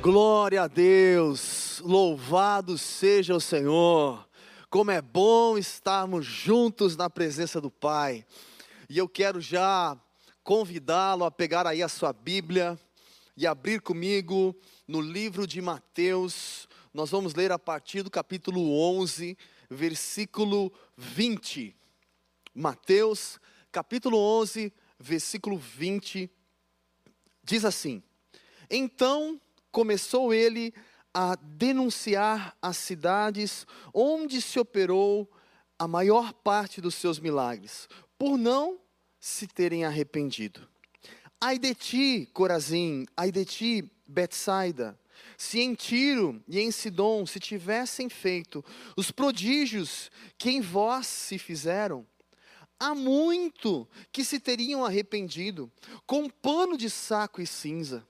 Glória a Deus, louvado seja o Senhor. Como é bom estarmos juntos na presença do Pai. E eu quero já convidá-lo a pegar aí a sua Bíblia e abrir comigo no livro de Mateus. Nós vamos ler a partir do capítulo 11, versículo 20. Mateus, capítulo 11, versículo 20, diz assim: Então começou ele a denunciar as cidades onde se operou a maior parte dos seus milagres, por não se terem arrependido. Ai de ti, Corazim, ai de ti, Betsaida, se em Tiro e em Sidom se tivessem feito os prodígios que em vós se fizeram, há muito que se teriam arrependido, com pano de saco e cinza.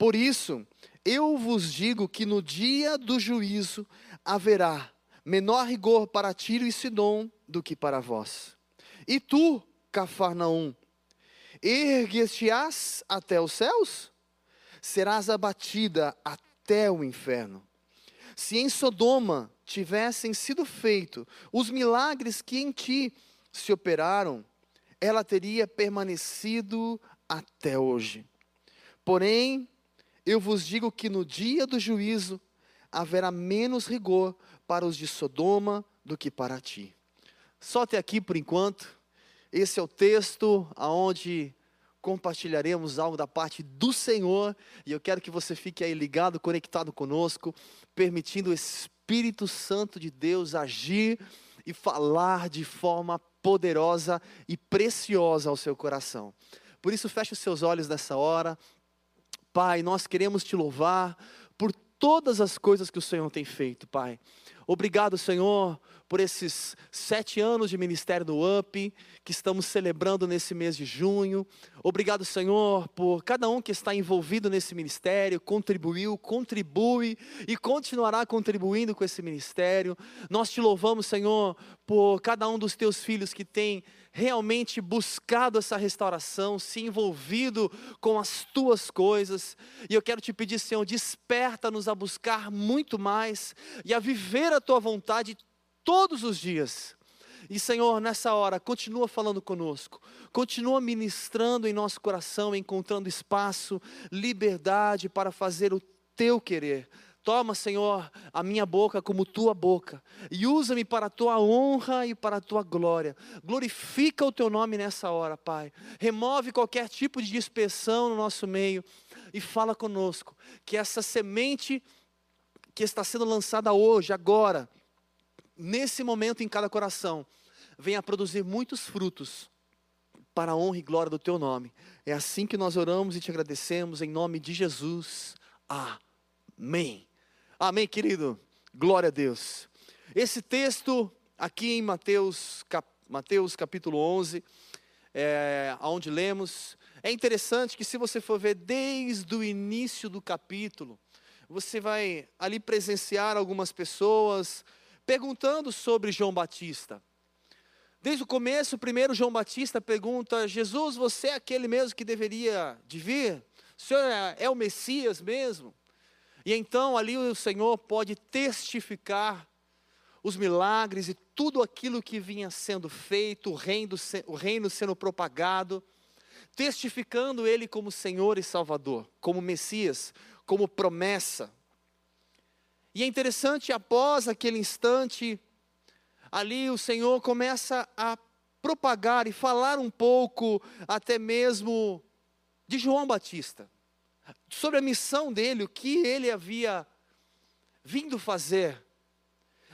Por isso, eu vos digo que no dia do juízo haverá menor rigor para Tiro e Sidom do que para vós. E tu, Cafarnaum, ergueste-ás até os céus? Serás abatida até o inferno. Se em Sodoma tivessem sido feitos os milagres que em ti se operaram, ela teria permanecido até hoje. Porém, eu vos digo que no dia do juízo haverá menos rigor para os de Sodoma do que para ti. Só até aqui por enquanto. Esse é o texto aonde compartilharemos algo da parte do Senhor, e eu quero que você fique aí ligado, conectado conosco, permitindo o Espírito Santo de Deus agir e falar de forma poderosa e preciosa ao seu coração. Por isso, feche os seus olhos nessa hora, Pai, nós queremos te louvar por todas as coisas que o Senhor tem feito, Pai. Obrigado, Senhor, por esses sete anos de ministério do UP, que estamos celebrando nesse mês de junho. Obrigado, Senhor, por cada um que está envolvido nesse ministério, contribuiu, contribui e continuará contribuindo com esse ministério. Nós te louvamos, Senhor, por cada um dos teus filhos que tem realmente buscado essa restauração, se envolvido com as tuas coisas. E eu quero te pedir, Senhor, desperta-nos a buscar muito mais e a viver a tua vontade todos os dias. E Senhor, nessa hora, continua falando conosco, continua ministrando em nosso coração, encontrando espaço, liberdade para fazer o teu querer Toma, Senhor, a minha boca como tua boca, e usa-me para a tua honra e para a tua glória. Glorifica o teu nome nessa hora, Pai. Remove qualquer tipo de dispersão no nosso meio e fala conosco que essa semente que está sendo lançada hoje, agora, nesse momento em cada coração, venha produzir muitos frutos para a honra e glória do teu nome. É assim que nós oramos e te agradecemos em nome de Jesus. Amém. Amém, querido? Glória a Deus. Esse texto aqui em Mateus, cap, Mateus capítulo 11, é, onde lemos, é interessante que se você for ver desde o início do capítulo, você vai ali presenciar algumas pessoas perguntando sobre João Batista. Desde o começo, primeiro João Batista pergunta: Jesus, você é aquele mesmo que deveria de vir? O senhor é, é o Messias mesmo? E então ali o Senhor pode testificar os milagres e tudo aquilo que vinha sendo feito, o reino, o reino sendo propagado, testificando Ele como Senhor e Salvador, como Messias, como promessa. E é interessante, após aquele instante, ali o Senhor começa a propagar e falar um pouco, até mesmo, de João Batista sobre a missão dele, o que ele havia vindo fazer.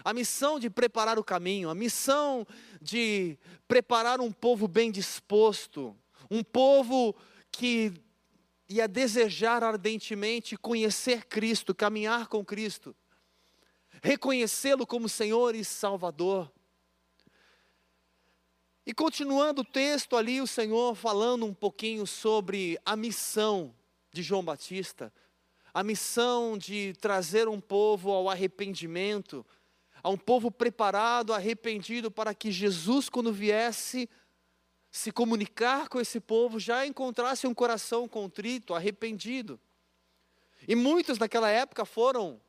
A missão de preparar o caminho, a missão de preparar um povo bem disposto, um povo que ia desejar ardentemente conhecer Cristo, caminhar com Cristo, reconhecê-lo como Senhor e Salvador. E continuando o texto ali, o Senhor falando um pouquinho sobre a missão de João Batista, a missão de trazer um povo ao arrependimento, a um povo preparado, arrependido, para que Jesus, quando viesse se comunicar com esse povo, já encontrasse um coração contrito, arrependido. E muitos naquela época foram,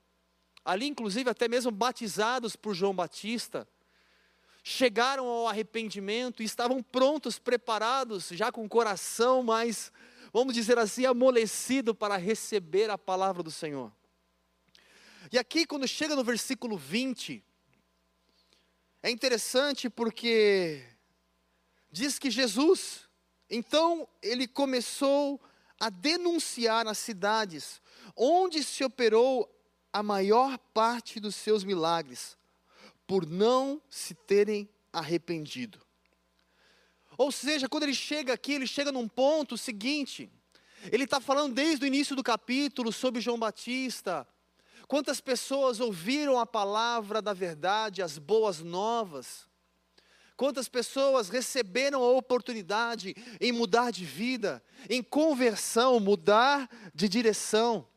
ali inclusive até mesmo batizados por João Batista, chegaram ao arrependimento e estavam prontos, preparados, já com o coração mais, vamos dizer assim, amolecido para receber a palavra do Senhor. E aqui, quando chega no versículo 20, é interessante porque diz que Jesus, então, ele começou a denunciar as cidades onde se operou a maior parte dos seus milagres, por não se terem arrependido. Ou seja, quando ele chega aqui, ele chega num ponto seguinte. Ele está falando desde o início do capítulo sobre João Batista. Quantas pessoas ouviram a palavra da verdade, as boas novas. Quantas pessoas receberam a oportunidade em mudar de vida, em conversão, mudar de direção.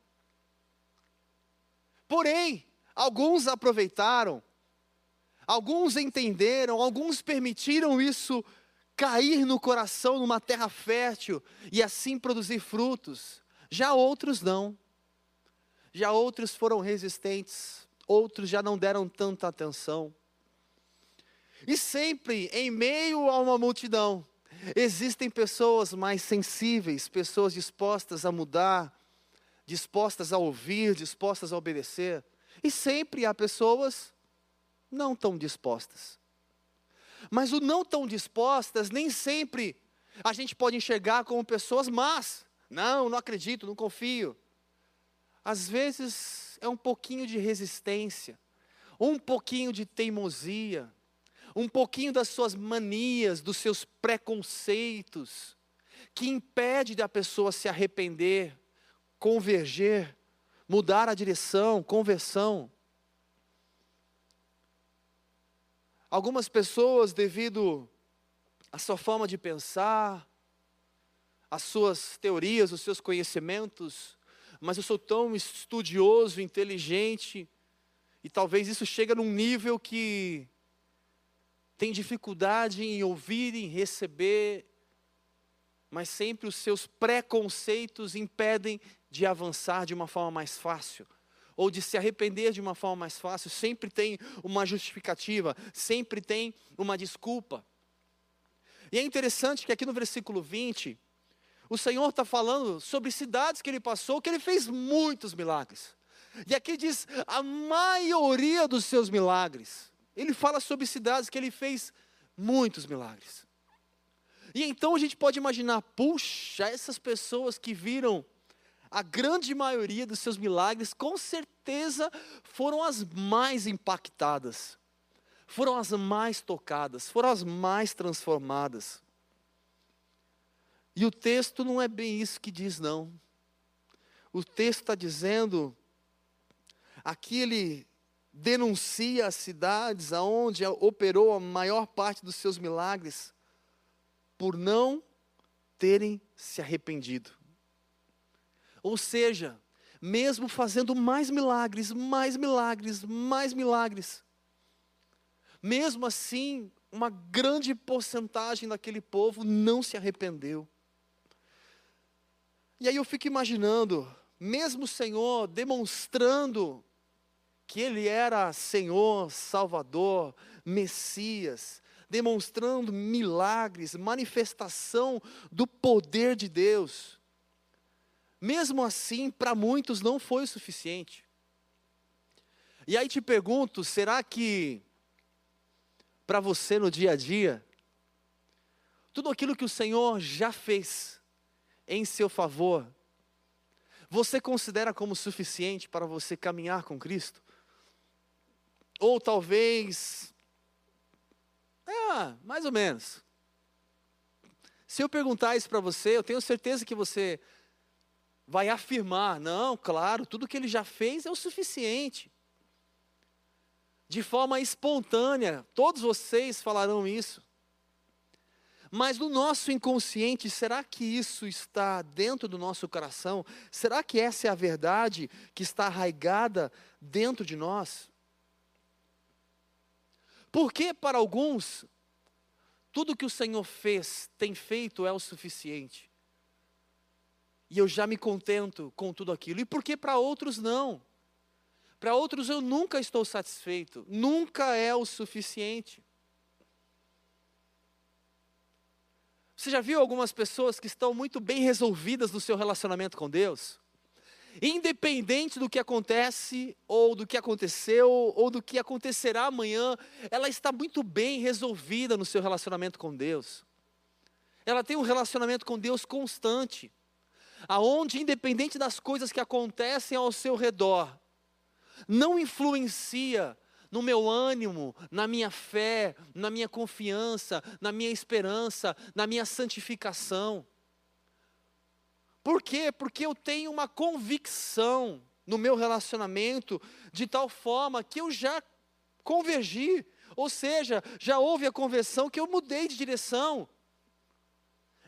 Porém, alguns aproveitaram, alguns entenderam, alguns permitiram isso cair no coração numa terra fértil e assim produzir frutos. Já outros não. Já outros foram resistentes, outros já não deram tanta atenção. E sempre em meio a uma multidão, existem pessoas mais sensíveis, pessoas dispostas a mudar, dispostas a ouvir, dispostas a obedecer. E sempre há pessoas não tão dispostas. Mas o não tão dispostas, nem sempre a gente pode enxergar como pessoas más. Não, não acredito, não confio. Às vezes é um pouquinho de resistência, um pouquinho de teimosia, um pouquinho das suas manias, dos seus preconceitos, que impede da pessoa se arrepender, converger, mudar a direção, conversão. Algumas pessoas, devido à sua forma de pensar, às suas teorias, os seus conhecimentos, mas eu sou tão estudioso, inteligente, e talvez isso chegue num nível que tem dificuldade em ouvir, em receber, mas sempre os seus preconceitos impedem de avançar de uma forma mais fácil, ou de se arrepender de uma forma mais fácil. Sempre tem uma justificativa, sempre tem uma desculpa. E é interessante que aqui no versículo 20, o Senhor está falando sobre cidades que ele passou, que ele fez muitos milagres. E aqui diz a maioria dos seus milagres. Ele fala sobre cidades que ele fez muitos milagres. E então a gente pode imaginar, puxa, essas pessoas que viram a grande maioria dos seus milagres, com certeza foram as mais impactadas, foram as mais tocadas, foram as mais transformadas. E o texto não é bem isso que diz, não. O texto está dizendo, aqui ele denuncia as cidades aonde operou a maior parte dos seus milagres por não terem se arrependido. Ou seja, mesmo fazendo mais milagres, mais milagres, mais milagres, mesmo assim, uma grande porcentagem daquele povo não se arrependeu. E aí eu fico imaginando, mesmo o Senhor demonstrando que ele era Senhor, Salvador, Messias, demonstrando milagres, manifestação do poder de Deus. Mesmo assim, para muitos não foi o suficiente. E aí te pergunto: será que para você no dia a dia, tudo aquilo que o Senhor já fez em seu favor, você considera como suficiente para você caminhar com Cristo? Ou talvez. É, mais ou menos. Se eu perguntar isso para você, eu tenho certeza que você vai afirmar: não, claro, tudo que ele já fez é o suficiente. De forma espontânea, todos vocês falarão isso. Mas no nosso inconsciente, será que isso está dentro do nosso coração? Será que essa é a verdade que está arraigada dentro de nós? Porque para alguns, tudo que o Senhor fez, tem feito, é o suficiente. E eu já me contento com tudo aquilo. E por que para outros não? Para outros eu nunca estou satisfeito, nunca é o suficiente. Você já viu algumas pessoas que estão muito bem resolvidas no seu relacionamento com Deus? Independente do que acontece, ou do que aconteceu, ou do que acontecerá amanhã, ela está muito bem resolvida no seu relacionamento com Deus. Ela tem um relacionamento com Deus constante, aonde, independente das coisas que acontecem ao seu redor, não influencia no meu ânimo, na minha fé, na minha confiança, na minha esperança, na minha santificação. Por quê? Porque eu tenho uma convicção no meu relacionamento de tal forma que eu já convergi, ou seja, já houve a conversão que eu mudei de direção.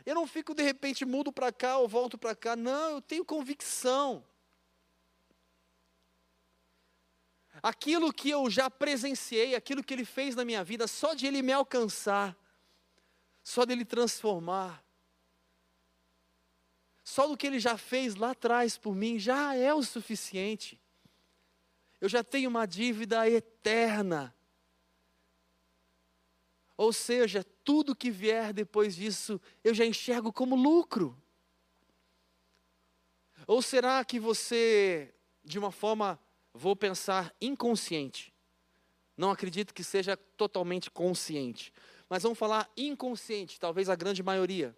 Eu não fico de repente mudo para cá ou volto para cá, não, eu tenho convicção. aquilo que eu já presenciei, aquilo que Ele fez na minha vida, só de Ele me alcançar, só de Ele transformar, só do que Ele já fez lá atrás por mim, já é o suficiente. Eu já tenho uma dívida eterna. Ou seja, tudo que vier depois disso, eu já enxergo como lucro. Ou será que você, de uma forma vou pensar inconsciente. Não acredito que seja totalmente consciente. Mas vamos falar inconsciente, talvez a grande maioria.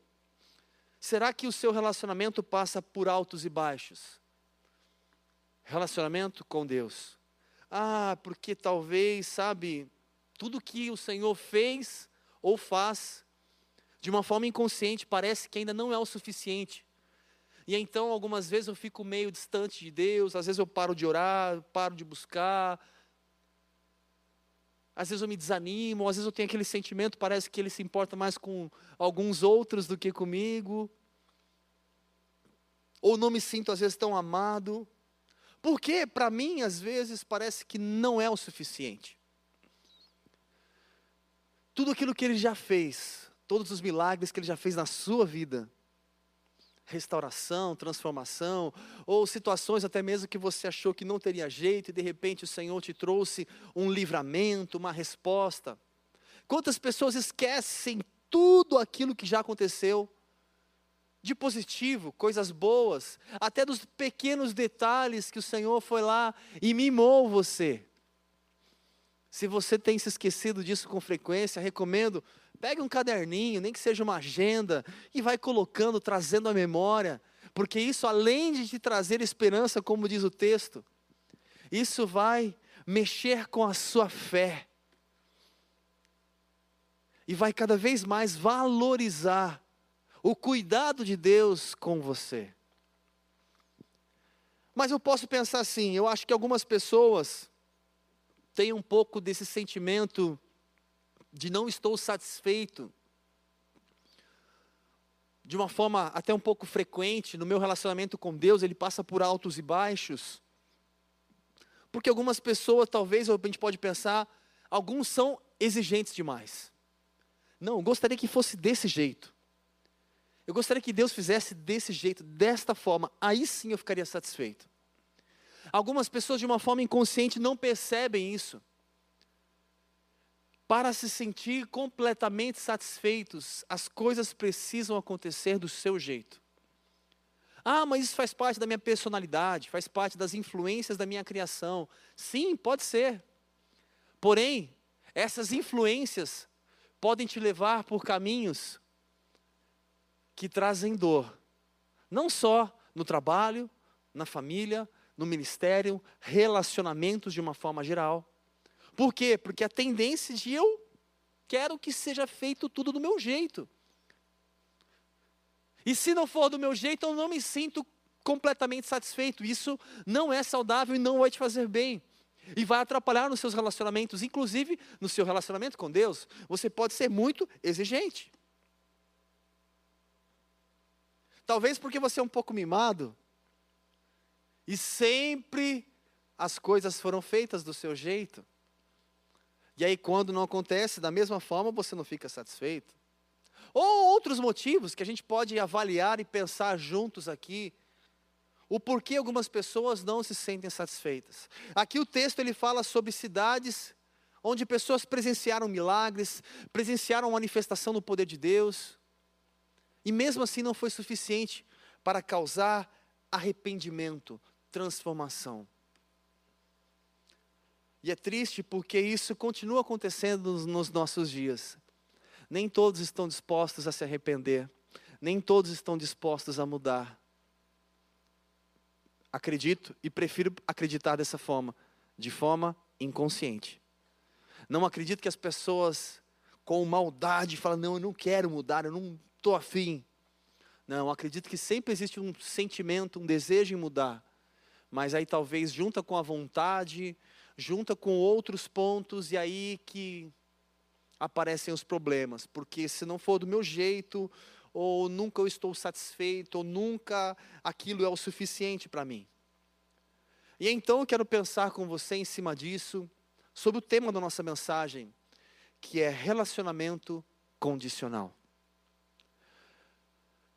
Será que o seu relacionamento passa por altos e baixos? Relacionamento com Deus. Ah, porque talvez, sabe, tudo que o Senhor fez ou faz, de uma forma inconsciente, parece que ainda não é o suficiente. E então, algumas vezes eu fico meio distante de Deus, às vezes eu paro de orar, paro de buscar. Às vezes eu me desanimo, às vezes eu tenho aquele sentimento, parece que ele se importa mais com alguns outros do que comigo. Ou não me sinto às vezes tão amado. Porque para mim, às vezes, parece que não é o suficiente. Tudo aquilo que ele já fez, todos os milagres que ele já fez na sua vida, restauração, transformação, ou situações até mesmo que você achou que não teria jeito e de repente o Senhor te trouxe um livramento, uma resposta. Quantas pessoas esquecem tudo aquilo que já aconteceu de positivo, coisas boas, até dos pequenos detalhes que o Senhor foi lá e mimou você. Se você tem se esquecido disso com frequência, recomendo Pegue um caderninho, nem que seja uma agenda, e vai colocando, trazendo a memória, porque isso, além de te trazer esperança, como diz o texto, isso vai mexer com a sua fé. E vai cada vez mais valorizar o cuidado de Deus com você. Mas eu posso pensar assim, eu acho que algumas pessoas têm um pouco desse sentimento de não estou satisfeito, de uma forma até um pouco frequente no meu relacionamento com Deus, ele passa por altos e baixos. Porque algumas pessoas, talvez, a gente pode pensar, alguns são exigentes demais. Não, eu gostaria que fosse desse jeito. Eu gostaria que Deus fizesse desse jeito, desta forma, aí sim eu ficaria satisfeito. Algumas pessoas, de uma forma inconsciente, não percebem isso para se sentir completamente satisfeitos, as coisas precisam acontecer do seu jeito. Ah, mas isso faz parte da minha personalidade, faz parte das influências da minha criação. Sim, pode ser. Porém, essas influências podem te levar por caminhos que trazem dor. Não só no trabalho, na família, no ministério, relacionamentos de uma forma geral. Por quê? Porque a tendência de eu quero que seja feito tudo do meu jeito. E se não for do meu jeito, eu não me sinto completamente satisfeito. Isso não é saudável e não vai te fazer bem. E vai atrapalhar nos seus relacionamentos, inclusive no seu relacionamento com Deus. Você pode ser muito exigente. Talvez porque você é um pouco mimado e sempre as coisas foram feitas do seu jeito. E aí, quando não acontece da mesma forma, você não fica satisfeito. Ou outros motivos que a gente pode avaliar e pensar juntos aqui, o porquê algumas pessoas não se sentem satisfeitas. Aqui o texto ele fala sobre cidades onde pessoas presenciaram milagres, presenciaram manifestação do poder de Deus, e mesmo assim não foi suficiente para causar arrependimento, transformação. E é triste porque isso continua acontecendo nos, nos nossos dias. Nem todos estão dispostos a se arrepender, nem todos estão dispostos a mudar. Acredito e prefiro acreditar dessa forma, de forma inconsciente. Não acredito que as pessoas com maldade falam: não, eu não quero mudar, eu não estou afim. Não, acredito que sempre existe um sentimento, um desejo em mudar. Mas aí talvez junta com a vontade, junta com outros pontos, e aí que aparecem os problemas. Porque se não for do meu jeito, ou nunca eu estou satisfeito, ou nunca aquilo é o suficiente para mim. E então eu quero pensar com você em cima disso, sobre o tema da nossa mensagem, que é relacionamento condicional.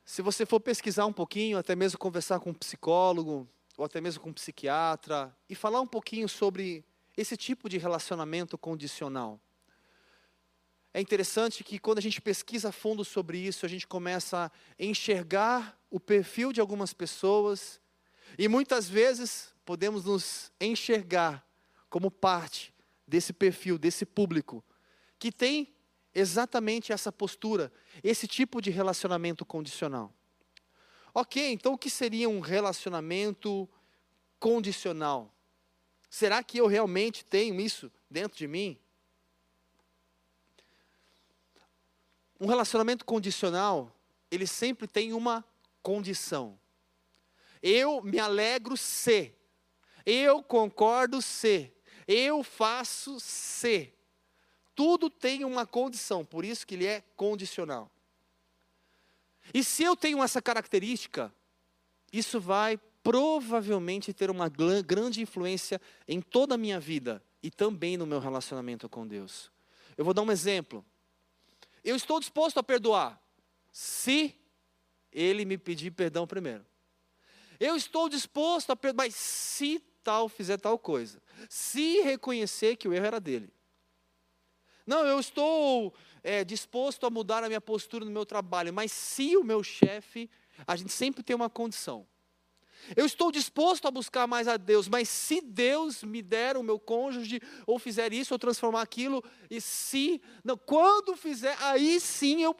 Se você for pesquisar um pouquinho, até mesmo conversar com um psicólogo, ou até mesmo com um psiquiatra, e falar um pouquinho sobre esse tipo de relacionamento condicional. É interessante que quando a gente pesquisa a fundo sobre isso, a gente começa a enxergar o perfil de algumas pessoas, e muitas vezes podemos nos enxergar como parte desse perfil, desse público, que tem exatamente essa postura, esse tipo de relacionamento condicional. Ok, então o que seria um relacionamento condicional? Será que eu realmente tenho isso dentro de mim? Um relacionamento condicional, ele sempre tem uma condição. Eu me alegro se, eu concordo se, eu faço se. Tudo tem uma condição, por isso que ele é condicional. E se eu tenho essa característica, isso vai provavelmente ter uma grande influência em toda a minha vida e também no meu relacionamento com Deus. Eu vou dar um exemplo. Eu estou disposto a perdoar se ele me pedir perdão primeiro. Eu estou disposto a perdoar, mas se tal fizer tal coisa, se reconhecer que o erro era dele. Não, eu estou é, disposto a mudar a minha postura no meu trabalho, mas se o meu chefe, a gente sempre tem uma condição. Eu estou disposto a buscar mais a Deus, mas se Deus me der o meu cônjuge, ou fizer isso, ou transformar aquilo, e se, não, quando fizer, aí sim eu.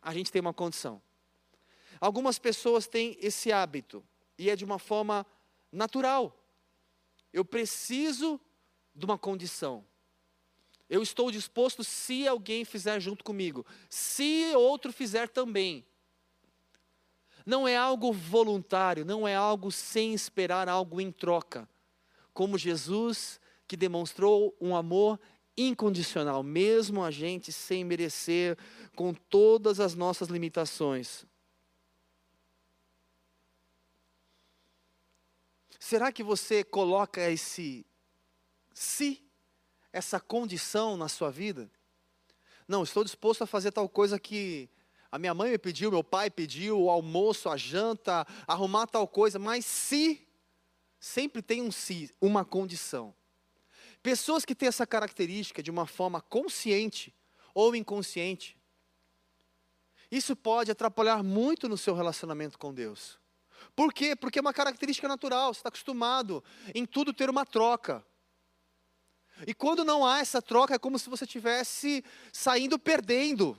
A gente tem uma condição. Algumas pessoas têm esse hábito, e é de uma forma natural. Eu preciso de uma condição. Eu estou disposto se alguém fizer junto comigo, se outro fizer também. Não é algo voluntário, não é algo sem esperar algo em troca. Como Jesus, que demonstrou um amor incondicional, mesmo a gente sem merecer, com todas as nossas limitações. Será que você coloca esse se essa condição na sua vida? Não, estou disposto a fazer tal coisa que a minha mãe me pediu, meu pai pediu, o almoço, a janta, arrumar tal coisa, mas se, sempre tem um se, uma condição. Pessoas que têm essa característica de uma forma consciente ou inconsciente, isso pode atrapalhar muito no seu relacionamento com Deus. Por quê? Porque é uma característica natural, você está acostumado em tudo ter uma troca. E quando não há essa troca, é como se você estivesse saindo perdendo.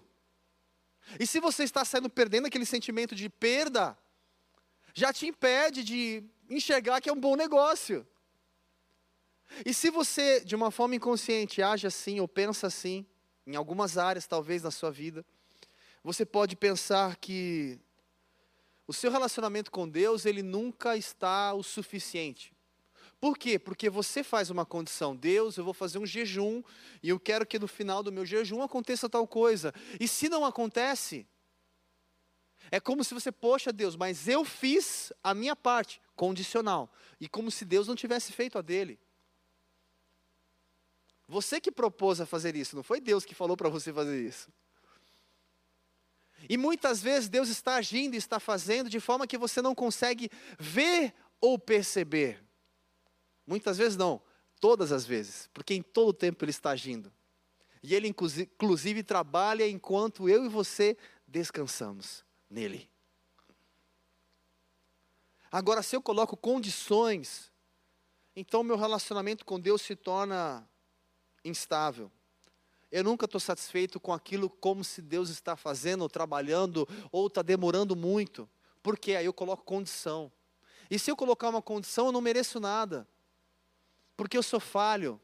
E se você está saindo perdendo, aquele sentimento de perda já te impede de enxergar que é um bom negócio. E se você, de uma forma inconsciente, age assim ou pensa assim, em algumas áreas talvez na sua vida, você pode pensar que o seu relacionamento com Deus, ele nunca está o suficiente. Por quê? Porque você faz uma condição, Deus, eu vou fazer um jejum e eu quero que no final do meu jejum aconteça tal coisa. E se não acontece, é como se você, poxa Deus, mas eu fiz a minha parte, condicional. E como se Deus não tivesse feito a dele. Você que propôs a fazer isso, não foi Deus que falou para você fazer isso. E muitas vezes Deus está agindo e está fazendo de forma que você não consegue ver ou perceber. Muitas vezes não, todas as vezes, porque em todo tempo Ele está agindo. E Ele, inclusive, trabalha enquanto eu e você descansamos nele. Agora, se eu coloco condições, então meu relacionamento com Deus se torna instável. Eu nunca estou satisfeito com aquilo como se Deus está fazendo, ou trabalhando, ou está demorando muito. Porque aí eu coloco condição. E se eu colocar uma condição, eu não mereço nada. Porque eu sou falho.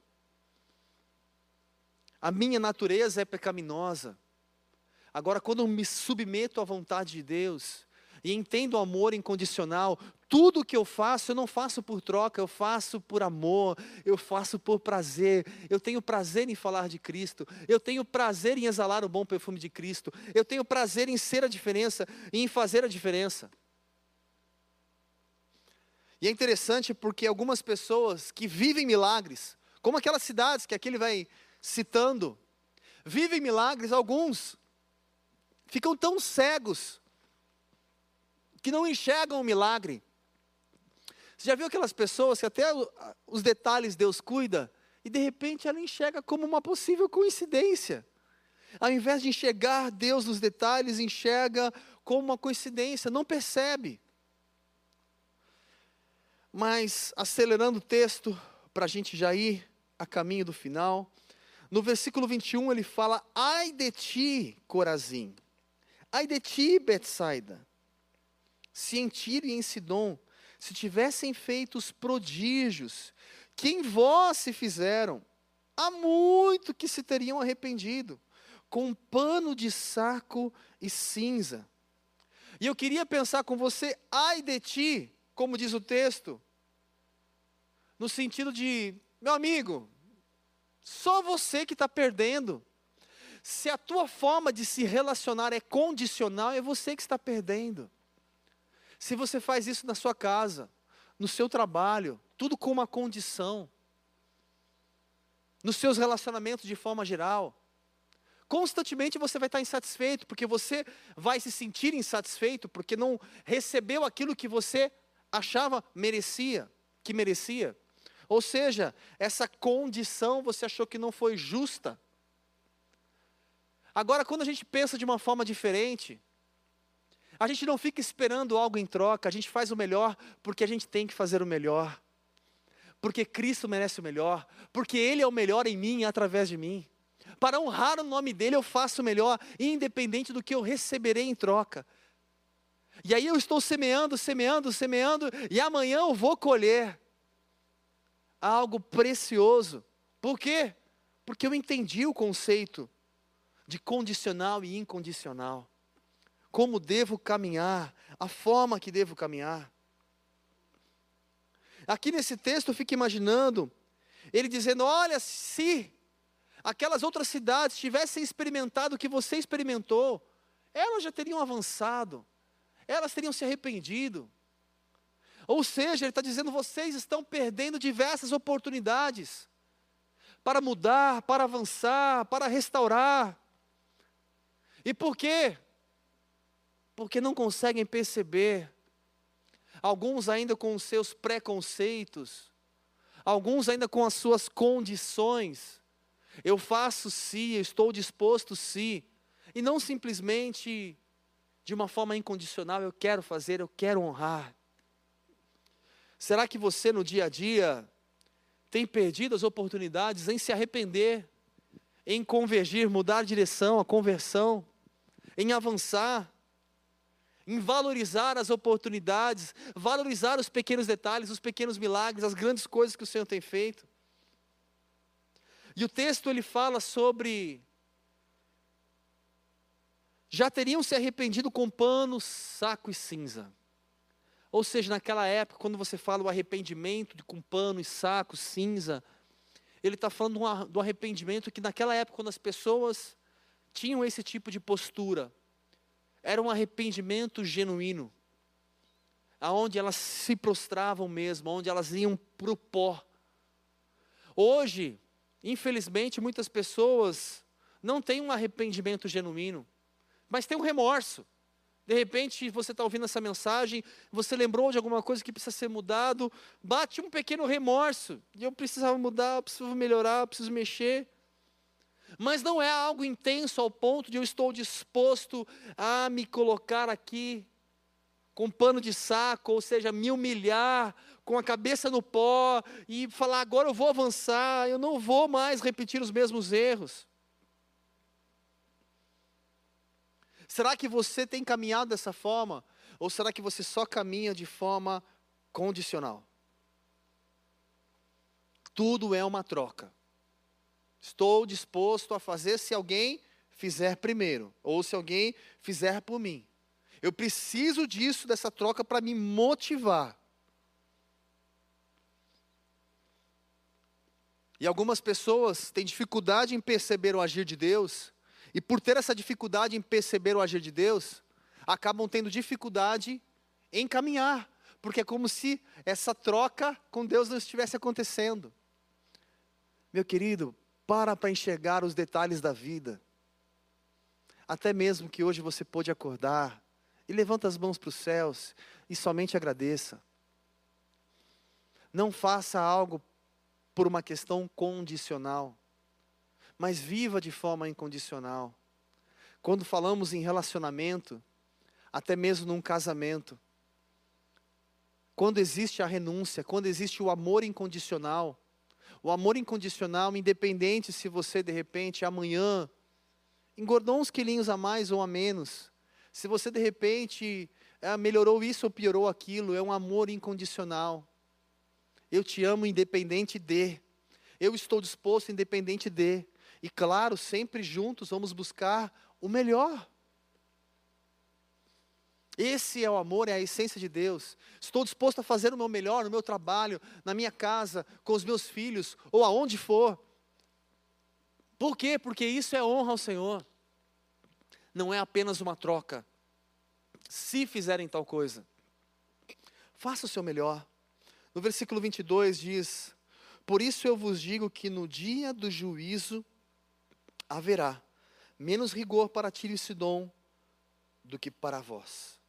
A minha natureza é pecaminosa. Agora, quando eu me submeto à vontade de Deus, e entendo o amor incondicional, tudo que eu faço, eu não faço por troca, eu faço por amor, eu faço por prazer. Eu tenho prazer em falar de Cristo, eu tenho prazer em exalar o bom perfume de Cristo, eu tenho prazer em ser a diferença e em fazer a diferença. E é interessante porque algumas pessoas que vivem milagres, como aquelas cidades que aqui ele vai citando, vivem milagres, alguns ficam tão cegos que não enxergam o milagre. Você já viu aquelas pessoas que até os detalhes Deus cuida e de repente ela enxerga como uma possível coincidência. Ao invés de enxergar Deus nos detalhes, enxerga como uma coincidência, não percebe. Mas, acelerando o texto, para a gente já ir a caminho do final, no versículo 21 ele fala: Ai de ti, Corazim, ai de ti, Betsaida, se em Tiro e em Sidom se tivessem feito os prodígios que em vós se fizeram, há muito que se teriam arrependido, com pano de saco e cinza. E eu queria pensar com você, ai de ti, como diz o texto, no sentido de, meu amigo, só você que está perdendo. Se a tua forma de se relacionar é condicional, é você que está perdendo. Se você faz isso na sua casa, no seu trabalho, tudo com uma condição, nos seus relacionamentos de forma geral, constantemente você vai estar insatisfeito, porque você vai se sentir insatisfeito, porque não recebeu aquilo que você achava merecia, que merecia. Ou seja, essa condição você achou que não foi justa. Agora, quando a gente pensa de uma forma diferente, a gente não fica esperando algo em troca, a gente faz o melhor porque a gente tem que fazer o melhor. Porque Cristo merece o melhor, porque Ele é o melhor em mim e através de mim. Para honrar o nome dEle, eu faço o melhor, independente do que eu receberei em troca. E aí eu estou semeando, semeando, semeando, e amanhã eu vou colher algo precioso. Por quê? Porque eu entendi o conceito de condicional e incondicional como devo caminhar, a forma que devo caminhar. Aqui nesse texto eu fico imaginando ele dizendo: Olha, se aquelas outras cidades tivessem experimentado o que você experimentou, elas já teriam avançado, elas teriam se arrependido. Ou seja, ele está dizendo: vocês estão perdendo diversas oportunidades para mudar, para avançar, para restaurar. E por quê? porque não conseguem perceber. Alguns ainda com os seus preconceitos, alguns ainda com as suas condições. Eu faço sim, eu estou disposto sim, e não simplesmente de uma forma incondicional, eu quero fazer, eu quero honrar. Será que você no dia a dia tem perdido as oportunidades em se arrepender, em convergir, mudar a direção, a conversão, em avançar? em valorizar as oportunidades, valorizar os pequenos detalhes, os pequenos milagres, as grandes coisas que o Senhor tem feito. E o texto ele fala sobre já teriam se arrependido com pano, saco e cinza. Ou seja, naquela época, quando você fala o arrependimento com pano e saco, cinza, ele está falando do arrependimento que naquela época, quando as pessoas tinham esse tipo de postura, era um arrependimento genuíno, aonde elas se prostravam mesmo, onde elas iam para o pó. Hoje, infelizmente, muitas pessoas não têm um arrependimento genuíno, mas tem um remorso. De repente você está ouvindo essa mensagem, você lembrou de alguma coisa que precisa ser mudado, bate um pequeno remorso. Eu precisava mudar, eu preciso melhorar, eu preciso mexer. Mas não é algo intenso ao ponto de eu estou disposto a me colocar aqui com pano de saco, ou seja, me humilhar, com a cabeça no pó e falar: agora eu vou avançar, eu não vou mais repetir os mesmos erros. Será que você tem caminhado dessa forma? Ou será que você só caminha de forma condicional? Tudo é uma troca. Estou disposto a fazer se alguém fizer primeiro, ou se alguém fizer por mim. Eu preciso disso, dessa troca, para me motivar. E algumas pessoas têm dificuldade em perceber o agir de Deus, e por ter essa dificuldade em perceber o agir de Deus, acabam tendo dificuldade em caminhar, porque é como se essa troca com Deus não estivesse acontecendo. Meu querido, para para enxergar os detalhes da vida. Até mesmo que hoje você pôde acordar e levanta as mãos para os céus e somente agradeça. Não faça algo por uma questão condicional mas viva de forma incondicional. Quando falamos em relacionamento, até mesmo num casamento, quando existe a renúncia, quando existe o amor incondicional, o amor incondicional, independente se você de repente amanhã engordou uns quilinhos a mais ou a menos, se você de repente é, melhorou isso ou piorou aquilo, é um amor incondicional. Eu te amo independente de, eu estou disposto independente de. E claro, sempre juntos vamos buscar o melhor. Esse é o amor, é a essência de Deus. Estou disposto a fazer o meu melhor no meu trabalho, na minha casa, com os meus filhos, ou aonde for. Por quê? Porque isso é honra ao Senhor. Não é apenas uma troca. Se fizerem tal coisa, faça o seu melhor. No versículo 22 diz: Por isso eu vos digo que no dia do juízo haverá menos rigor para Tiro e Sidom do que para vós.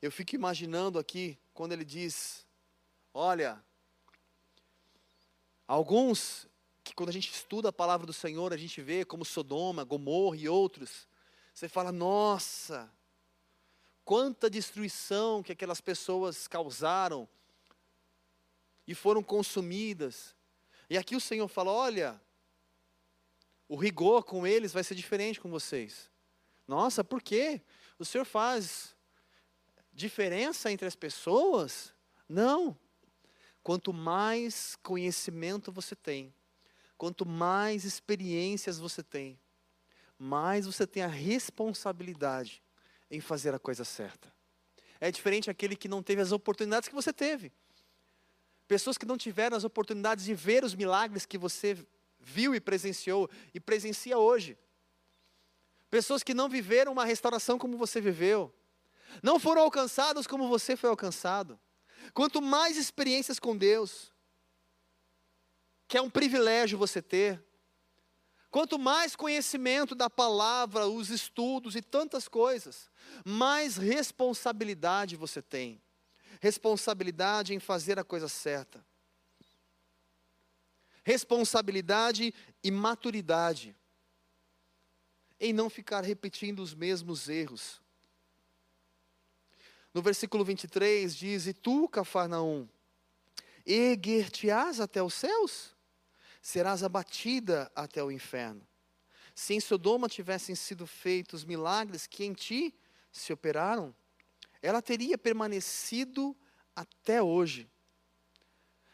Eu fico imaginando aqui, quando ele diz: Olha, alguns que quando a gente estuda a palavra do Senhor, a gente vê como Sodoma, Gomorra e outros, você fala: Nossa, quanta destruição que aquelas pessoas causaram e foram consumidas. E aqui o Senhor fala: Olha, o rigor com eles vai ser diferente com vocês. Nossa, por quê? O Senhor faz diferença entre as pessoas? Não. Quanto mais conhecimento você tem, quanto mais experiências você tem, mais você tem a responsabilidade em fazer a coisa certa. É diferente aquele que não teve as oportunidades que você teve. Pessoas que não tiveram as oportunidades de ver os milagres que você viu e presenciou e presencia hoje. Pessoas que não viveram uma restauração como você viveu, não foram alcançados como você foi alcançado. Quanto mais experiências com Deus, que é um privilégio você ter, quanto mais conhecimento da palavra, os estudos e tantas coisas, mais responsabilidade você tem. Responsabilidade em fazer a coisa certa responsabilidade e maturidade em não ficar repetindo os mesmos erros. No versículo 23 diz: E tu, Cafarnaum, erguer-te-ás até os céus? Serás abatida até o inferno. Se em Sodoma tivessem sido feitos milagres que em ti se operaram, ela teria permanecido até hoje.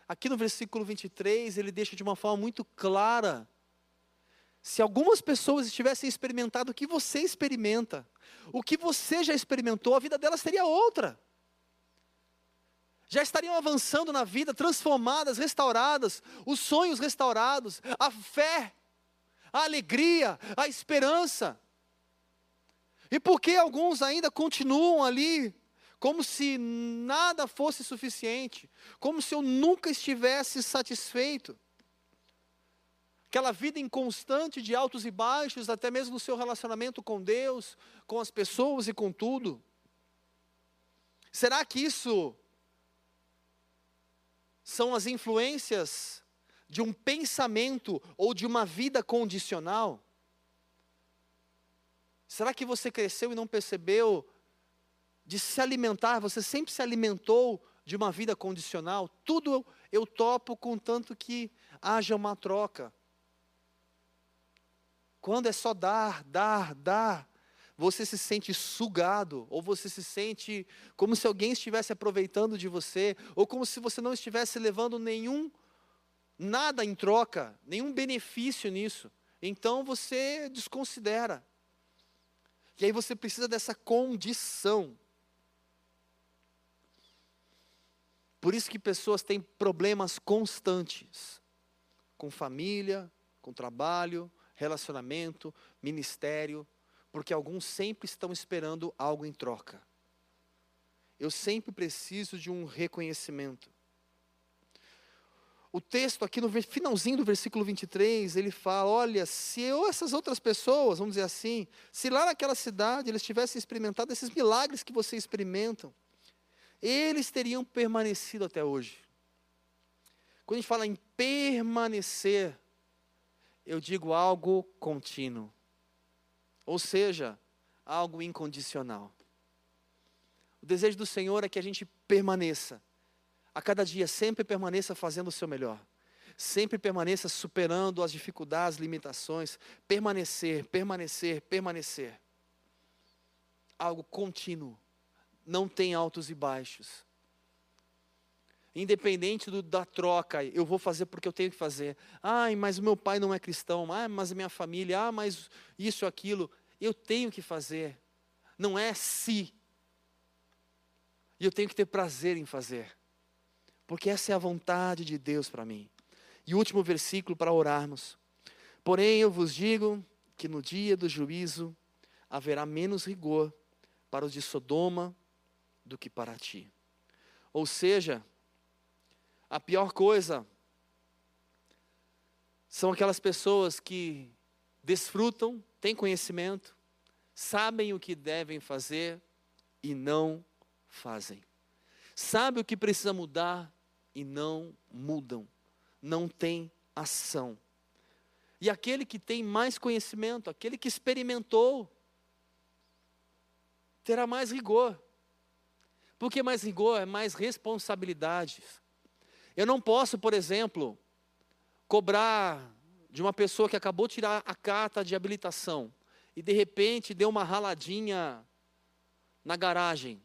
Aqui no versículo 23, ele deixa de uma forma muito clara. Se algumas pessoas tivessem experimentado o que você experimenta, o que você já experimentou, a vida delas seria outra. Já estariam avançando na vida, transformadas, restauradas, os sonhos restaurados, a fé, a alegria, a esperança. E por que alguns ainda continuam ali como se nada fosse suficiente, como se eu nunca estivesse satisfeito. aquela vida inconstante de altos e baixos, até mesmo no seu relacionamento com Deus, com as pessoas e com tudo? Será que isso são as influências de um pensamento ou de uma vida condicional? Será que você cresceu e não percebeu de se alimentar? Você sempre se alimentou de uma vida condicional? Tudo eu, topo contanto que haja uma troca. Quando é só dar, dar, dar, você se sente sugado, ou você se sente como se alguém estivesse aproveitando de você, ou como se você não estivesse levando nenhum nada em troca, nenhum benefício nisso. Então você desconsidera. E aí você precisa dessa condição. Por isso que pessoas têm problemas constantes com família, com trabalho, relacionamento, ministério, porque alguns sempre estão esperando algo em troca. Eu sempre preciso de um reconhecimento. O texto aqui no finalzinho do versículo 23, ele fala: olha, se eu, essas outras pessoas, vamos dizer assim, se lá naquela cidade eles tivessem experimentado esses milagres que vocês experimentam, eles teriam permanecido até hoje. Quando a gente fala em permanecer, eu digo algo contínuo. Ou seja, algo incondicional. O desejo do Senhor é que a gente permaneça a cada dia sempre permaneça fazendo o seu melhor. Sempre permaneça superando as dificuldades, limitações, permanecer, permanecer, permanecer. Algo contínuo. Não tem altos e baixos. Independente do, da troca, eu vou fazer porque eu tenho que fazer. Ai, mas o meu pai não é cristão. Ah, mas a minha família. Ah, mas isso, aquilo. Eu tenho que fazer. Não é se. E eu tenho que ter prazer em fazer porque essa é a vontade de Deus para mim. E último versículo para orarmos. Porém, eu vos digo que no dia do juízo haverá menos rigor para os de Sodoma do que para ti. Ou seja, a pior coisa são aquelas pessoas que desfrutam, têm conhecimento, sabem o que devem fazer e não fazem. Sabe o que precisa mudar e não mudam, não tem ação. E aquele que tem mais conhecimento, aquele que experimentou, terá mais rigor. Porque mais rigor é mais responsabilidade. Eu não posso, por exemplo, cobrar de uma pessoa que acabou de tirar a carta de habilitação e de repente deu uma raladinha na garagem.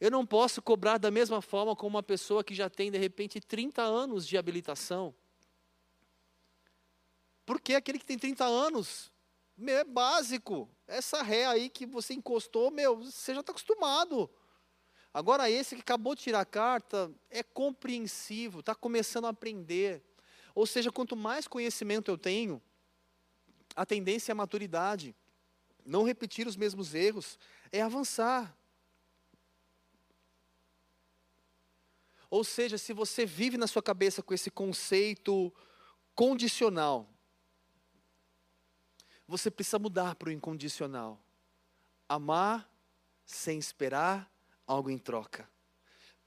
Eu não posso cobrar da mesma forma como uma pessoa que já tem, de repente, 30 anos de habilitação. Porque aquele que tem 30 anos, meu, é básico. Essa ré aí que você encostou, meu, você já está acostumado. Agora, esse que acabou de tirar a carta, é compreensivo, está começando a aprender. Ou seja, quanto mais conhecimento eu tenho, a tendência é a maturidade. Não repetir os mesmos erros, é avançar. Ou seja, se você vive na sua cabeça com esse conceito condicional, você precisa mudar para o incondicional. Amar sem esperar algo em troca.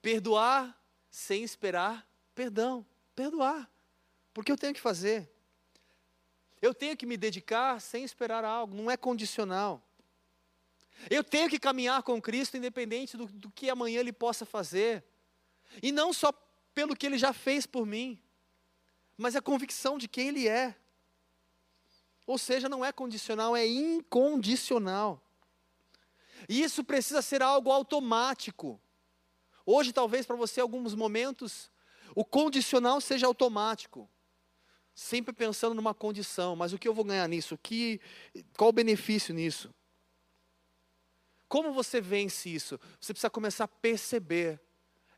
Perdoar sem esperar perdão. Perdoar. Porque eu tenho que fazer. Eu tenho que me dedicar sem esperar algo, não é condicional. Eu tenho que caminhar com Cristo independente do, do que amanhã Ele possa fazer. E não só pelo que ele já fez por mim, mas a convicção de quem ele é. Ou seja, não é condicional, é incondicional. E isso precisa ser algo automático. Hoje, talvez para você, alguns momentos, o condicional seja automático. Sempre pensando numa condição, mas o que eu vou ganhar nisso? Que, qual o benefício nisso? Como você vence isso? Você precisa começar a perceber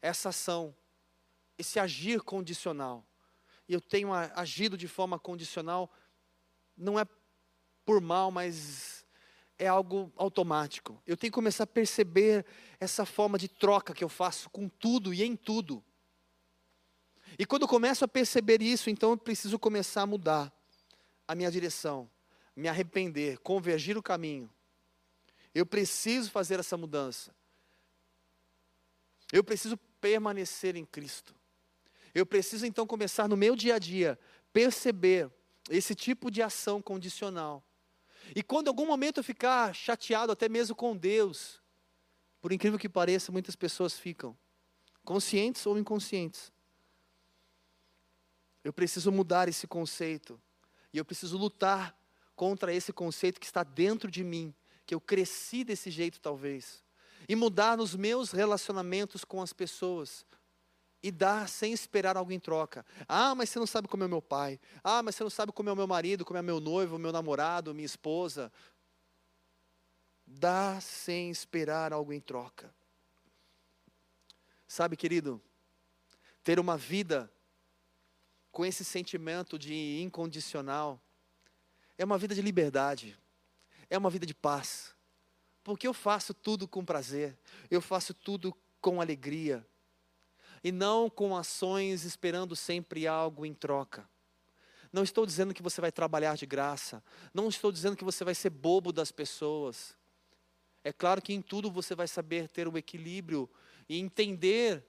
essa ação, esse agir condicional. E eu tenho agido de forma condicional, não é por mal, mas é algo automático. Eu tenho que começar a perceber essa forma de troca que eu faço com tudo e em tudo. E quando eu começo a perceber isso, então eu preciso começar a mudar. a minha direção, me arrepender, convergir o caminho. Eu preciso fazer essa mudança. Eu preciso permanecer em Cristo. Eu preciso então começar no meu dia a dia perceber esse tipo de ação condicional. E quando em algum momento eu ficar chateado até mesmo com Deus, por incrível que pareça, muitas pessoas ficam, conscientes ou inconscientes. Eu preciso mudar esse conceito. E eu preciso lutar contra esse conceito que está dentro de mim, que eu cresci desse jeito talvez. E mudar nos meus relacionamentos com as pessoas, e dar sem esperar algo em troca. Ah, mas você não sabe como é meu pai. Ah, mas você não sabe como é o meu marido, como é meu noivo, meu namorado, minha esposa. Dá sem esperar algo em troca. Sabe, querido, ter uma vida com esse sentimento de incondicional é uma vida de liberdade, é uma vida de paz. Porque eu faço tudo com prazer, eu faço tudo com alegria e não com ações esperando sempre algo em troca. Não estou dizendo que você vai trabalhar de graça, não estou dizendo que você vai ser bobo das pessoas. É claro que em tudo você vai saber ter o equilíbrio e entender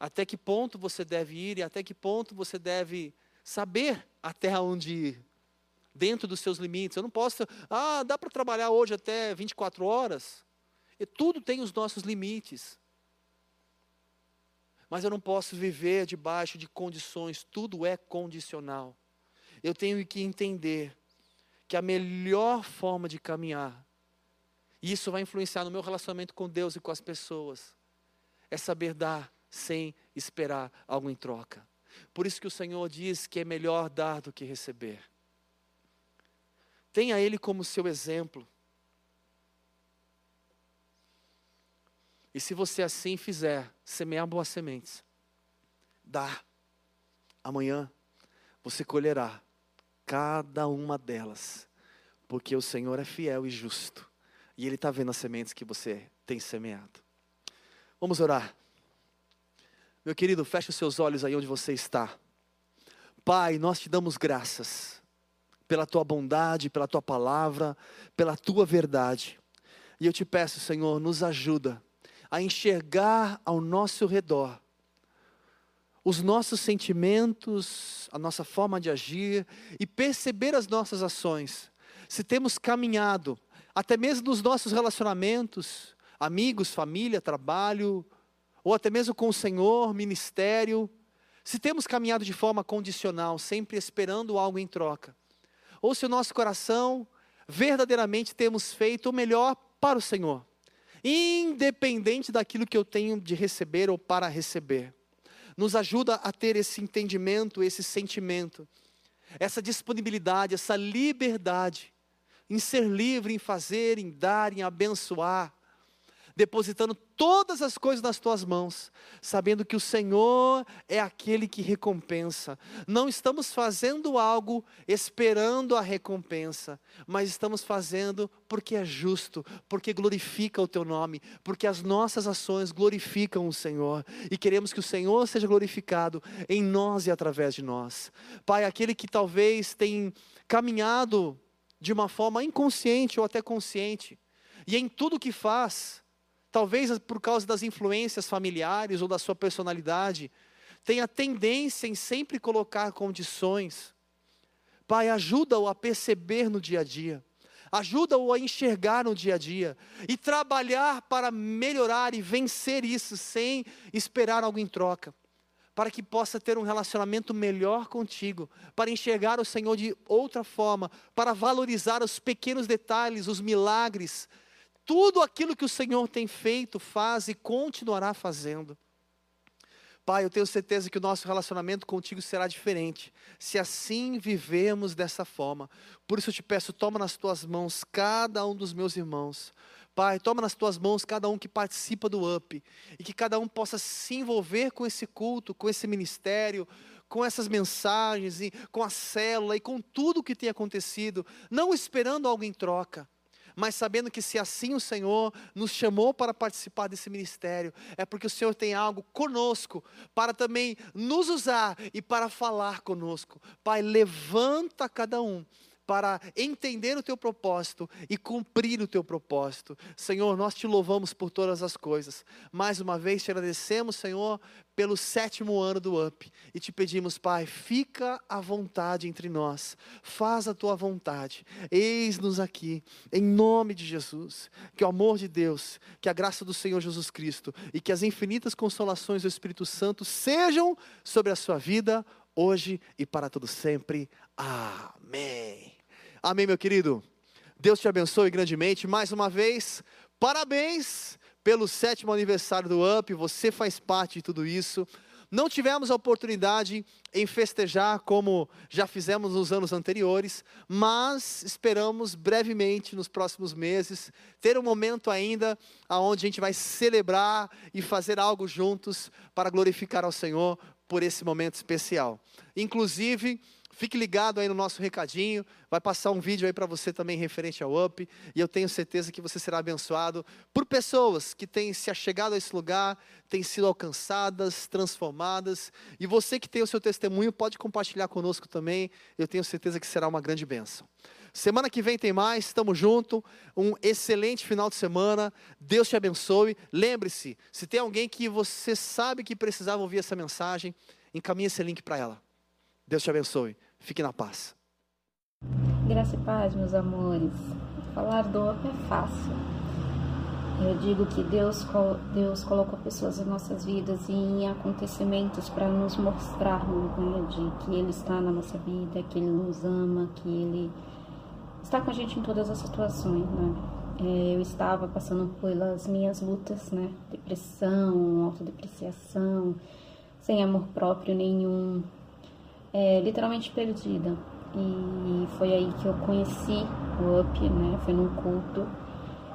até que ponto você deve ir e até que ponto você deve saber até onde ir, dentro dos seus limites. Eu não posso, ah, dá para trabalhar hoje até 24 horas. E tudo tem os nossos limites mas eu não posso viver debaixo de condições, tudo é condicional. Eu tenho que entender que a melhor forma de caminhar, e isso vai influenciar no meu relacionamento com Deus e com as pessoas, é saber dar sem esperar algo em troca. Por isso que o Senhor diz que é melhor dar do que receber. Tenha Ele como seu exemplo. E se você assim fizer, semear boas sementes, dá. Amanhã você colherá cada uma delas, porque o Senhor é fiel e justo, e Ele está vendo as sementes que você tem semeado. Vamos orar. Meu querido, feche os seus olhos aí onde você está. Pai, nós te damos graças pela tua bondade, pela tua palavra, pela tua verdade. E eu te peço, Senhor, nos ajuda a enxergar ao nosso redor os nossos sentimentos, a nossa forma de agir e perceber as nossas ações. Se temos caminhado, até mesmo nos nossos relacionamentos, amigos, família, trabalho, ou até mesmo com o Senhor, ministério, se temos caminhado de forma condicional, sempre esperando algo em troca, ou se o nosso coração verdadeiramente temos feito o melhor para o Senhor independente daquilo que eu tenho de receber ou para receber. Nos ajuda a ter esse entendimento, esse sentimento, essa disponibilidade, essa liberdade em ser livre, em fazer, em dar, em abençoar depositando todas as coisas nas tuas mãos, sabendo que o Senhor é aquele que recompensa. Não estamos fazendo algo esperando a recompensa, mas estamos fazendo porque é justo, porque glorifica o teu nome, porque as nossas ações glorificam o Senhor e queremos que o Senhor seja glorificado em nós e através de nós. Pai, aquele que talvez tem caminhado de uma forma inconsciente ou até consciente, e em tudo que faz, talvez por causa das influências familiares ou da sua personalidade, tenha tendência em sempre colocar condições. Pai, ajuda-o a perceber no dia a dia, ajuda-o a enxergar no dia a dia e trabalhar para melhorar e vencer isso sem esperar algo em troca. Para que possa ter um relacionamento melhor contigo, para enxergar o Senhor de outra forma, para valorizar os pequenos detalhes, os milagres, tudo aquilo que o Senhor tem feito, faz e continuará fazendo. Pai, eu tenho certeza que o nosso relacionamento contigo será diferente, se assim vivemos dessa forma. Por isso eu te peço, toma nas tuas mãos cada um dos meus irmãos. Pai, toma nas tuas mãos cada um que participa do UP, e que cada um possa se envolver com esse culto, com esse ministério, com essas mensagens, e com a célula e com tudo o que tem acontecido, não esperando algo em troca, mas sabendo que se assim o Senhor nos chamou para participar desse ministério, é porque o Senhor tem algo conosco para também nos usar e para falar conosco. Pai, levanta cada um para entender o teu propósito e cumprir o teu propósito. Senhor, nós te louvamos por todas as coisas. Mais uma vez te agradecemos, Senhor, pelo sétimo ano do UP e te pedimos, Pai, fica à vontade entre nós, faz a tua vontade, eis-nos aqui, em nome de Jesus. Que o amor de Deus, que a graça do Senhor Jesus Cristo e que as infinitas consolações do Espírito Santo sejam sobre a sua vida, hoje e para todo sempre. Amém. Amém, meu querido. Deus te abençoe grandemente. Mais uma vez, parabéns pelo sétimo aniversário do UP. Você faz parte de tudo isso. Não tivemos a oportunidade em festejar como já fizemos nos anos anteriores, mas esperamos brevemente, nos próximos meses, ter um momento ainda onde a gente vai celebrar e fazer algo juntos para glorificar ao Senhor por esse momento especial. Inclusive, Fique ligado aí no nosso recadinho, vai passar um vídeo aí para você também referente ao UP, e eu tenho certeza que você será abençoado por pessoas que têm se achegado a esse lugar, têm sido alcançadas, transformadas, e você que tem o seu testemunho pode compartilhar conosco também, eu tenho certeza que será uma grande bênção. Semana que vem tem mais, estamos juntos. Um excelente final de semana. Deus te abençoe. Lembre-se, se tem alguém que você sabe que precisava ouvir essa mensagem, encaminhe esse link para ela. Deus te abençoe. Fique na paz. Graça e paz, meus amores. Falar do outro é fácil. Eu digo que Deus, Deus colocou pessoas em nossas vidas e em acontecimentos para nos mostrar né, de que Ele está na nossa vida, que Ele nos ama, que Ele está com a gente em todas as situações. Né? É, eu estava passando pelas minhas lutas, né? Depressão, autodepreciação, sem amor próprio nenhum, é, literalmente perdida. E foi aí que eu conheci o UP, né? Foi num culto.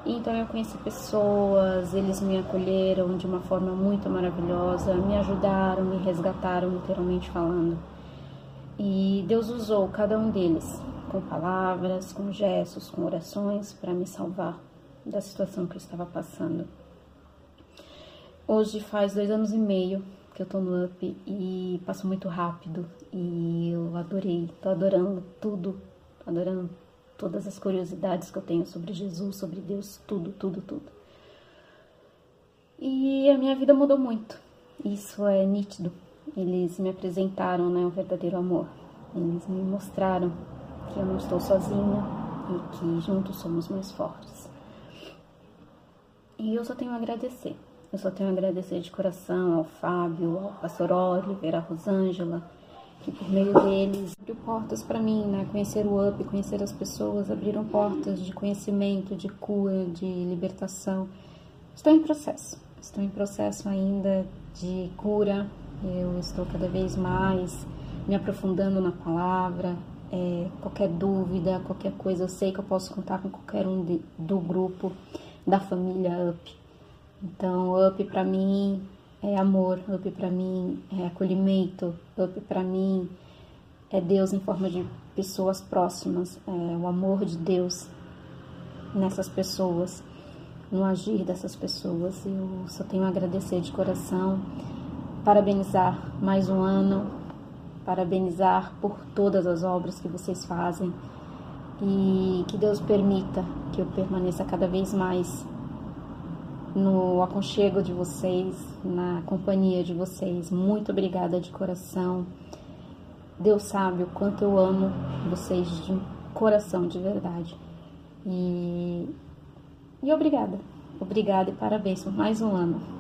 Então eu conheci pessoas, eles me acolheram de uma forma muito maravilhosa, me ajudaram, me resgataram, literalmente falando. E Deus usou cada um deles com palavras, com gestos, com orações para me salvar da situação que eu estava passando. Hoje faz dois anos e meio que eu tô no up e passou muito rápido e eu adorei, tô adorando tudo, tô adorando todas as curiosidades que eu tenho sobre Jesus, sobre Deus, tudo, tudo, tudo. E a minha vida mudou muito, isso é nítido. Eles me apresentaram né, o verdadeiro amor, eles me mostraram que eu não estou sozinha e que juntos somos mais fortes. E eu só tenho a agradecer eu só tenho a agradecer de coração ao Fábio, ao pastor Oliver, à Rosângela, que por meio deles abriu portas para mim, né? Conhecer o UP, conhecer as pessoas, abriram portas de conhecimento, de cura, de libertação. Estou em processo, estou em processo ainda de cura. Eu estou cada vez mais me aprofundando na palavra. É, qualquer dúvida, qualquer coisa, eu sei que eu posso contar com qualquer um de, do grupo, da família UP. Então, up para mim é amor, up para mim é acolhimento, up para mim é Deus em forma de pessoas próximas, é o amor de Deus nessas pessoas, no agir dessas pessoas. Eu só tenho a agradecer de coração, parabenizar mais um ano, parabenizar por todas as obras que vocês fazem e que Deus permita que eu permaneça cada vez mais no aconchego de vocês, na companhia de vocês. Muito obrigada de coração. Deus sabe o quanto eu amo vocês de coração, de verdade. E, e obrigada. Obrigada e parabéns por mais um ano.